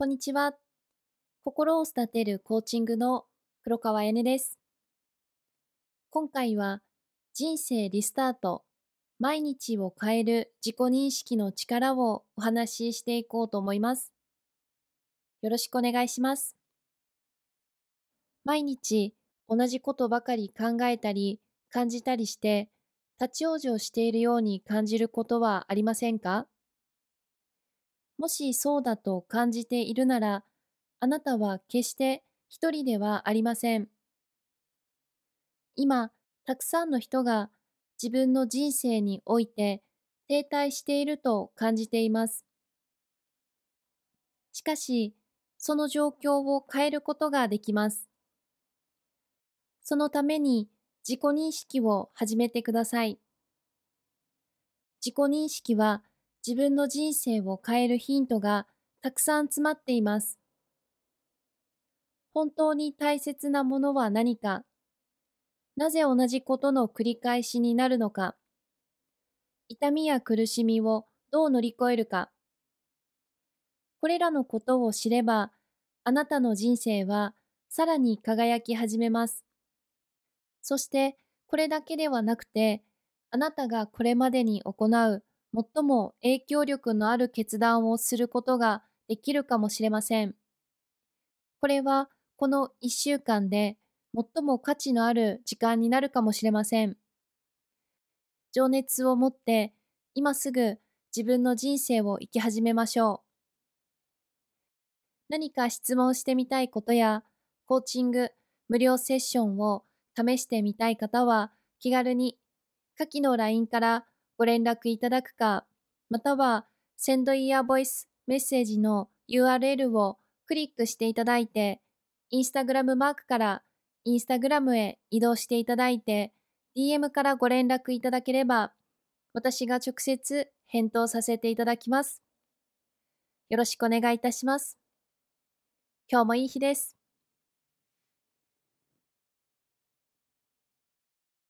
こんにちは。心を育てるコーチングの黒川えねです。今回は人生リスタート、毎日を変える自己認識の力をお話ししていこうと思います。よろしくお願いします。毎日同じことばかり考えたり感じたりして立ち往生しているように感じることはありませんか？もしそうだと感じているなら、あなたは決して一人ではありません。今、たくさんの人が自分の人生において停滞していると感じています。しかし、その状況を変えることができます。そのために自己認識を始めてください。自己認識は自分の人生を変えるヒントがたくさん詰まっています。本当に大切なものは何か？なぜ同じことの繰り返しになるのか？痛みや苦しみをどう乗り越えるか？これらのことを知れば、あなたの人生はさらに輝き始めます。そして、これだけではなくて、あなたがこれまでに行う最も影響力のある決断をすることができるかもしれません。これはこの1週間で最も価値のある時間になるかもしれません。情熱を持って今すぐ自分の人生を生き始めましょう。何か質問してみたいことやコーチング無料セッションを試してみたい方は気軽に下記の LINE からご連絡いただくか、または Send Your Voice メッセージの URL をクリックしていただいて、インスタグラムマークからインスタグラムへ移動していただいて、DM からご連絡いただければ、私が直接返答させていただきます。よろしくお願いいたします。今日もいい日です。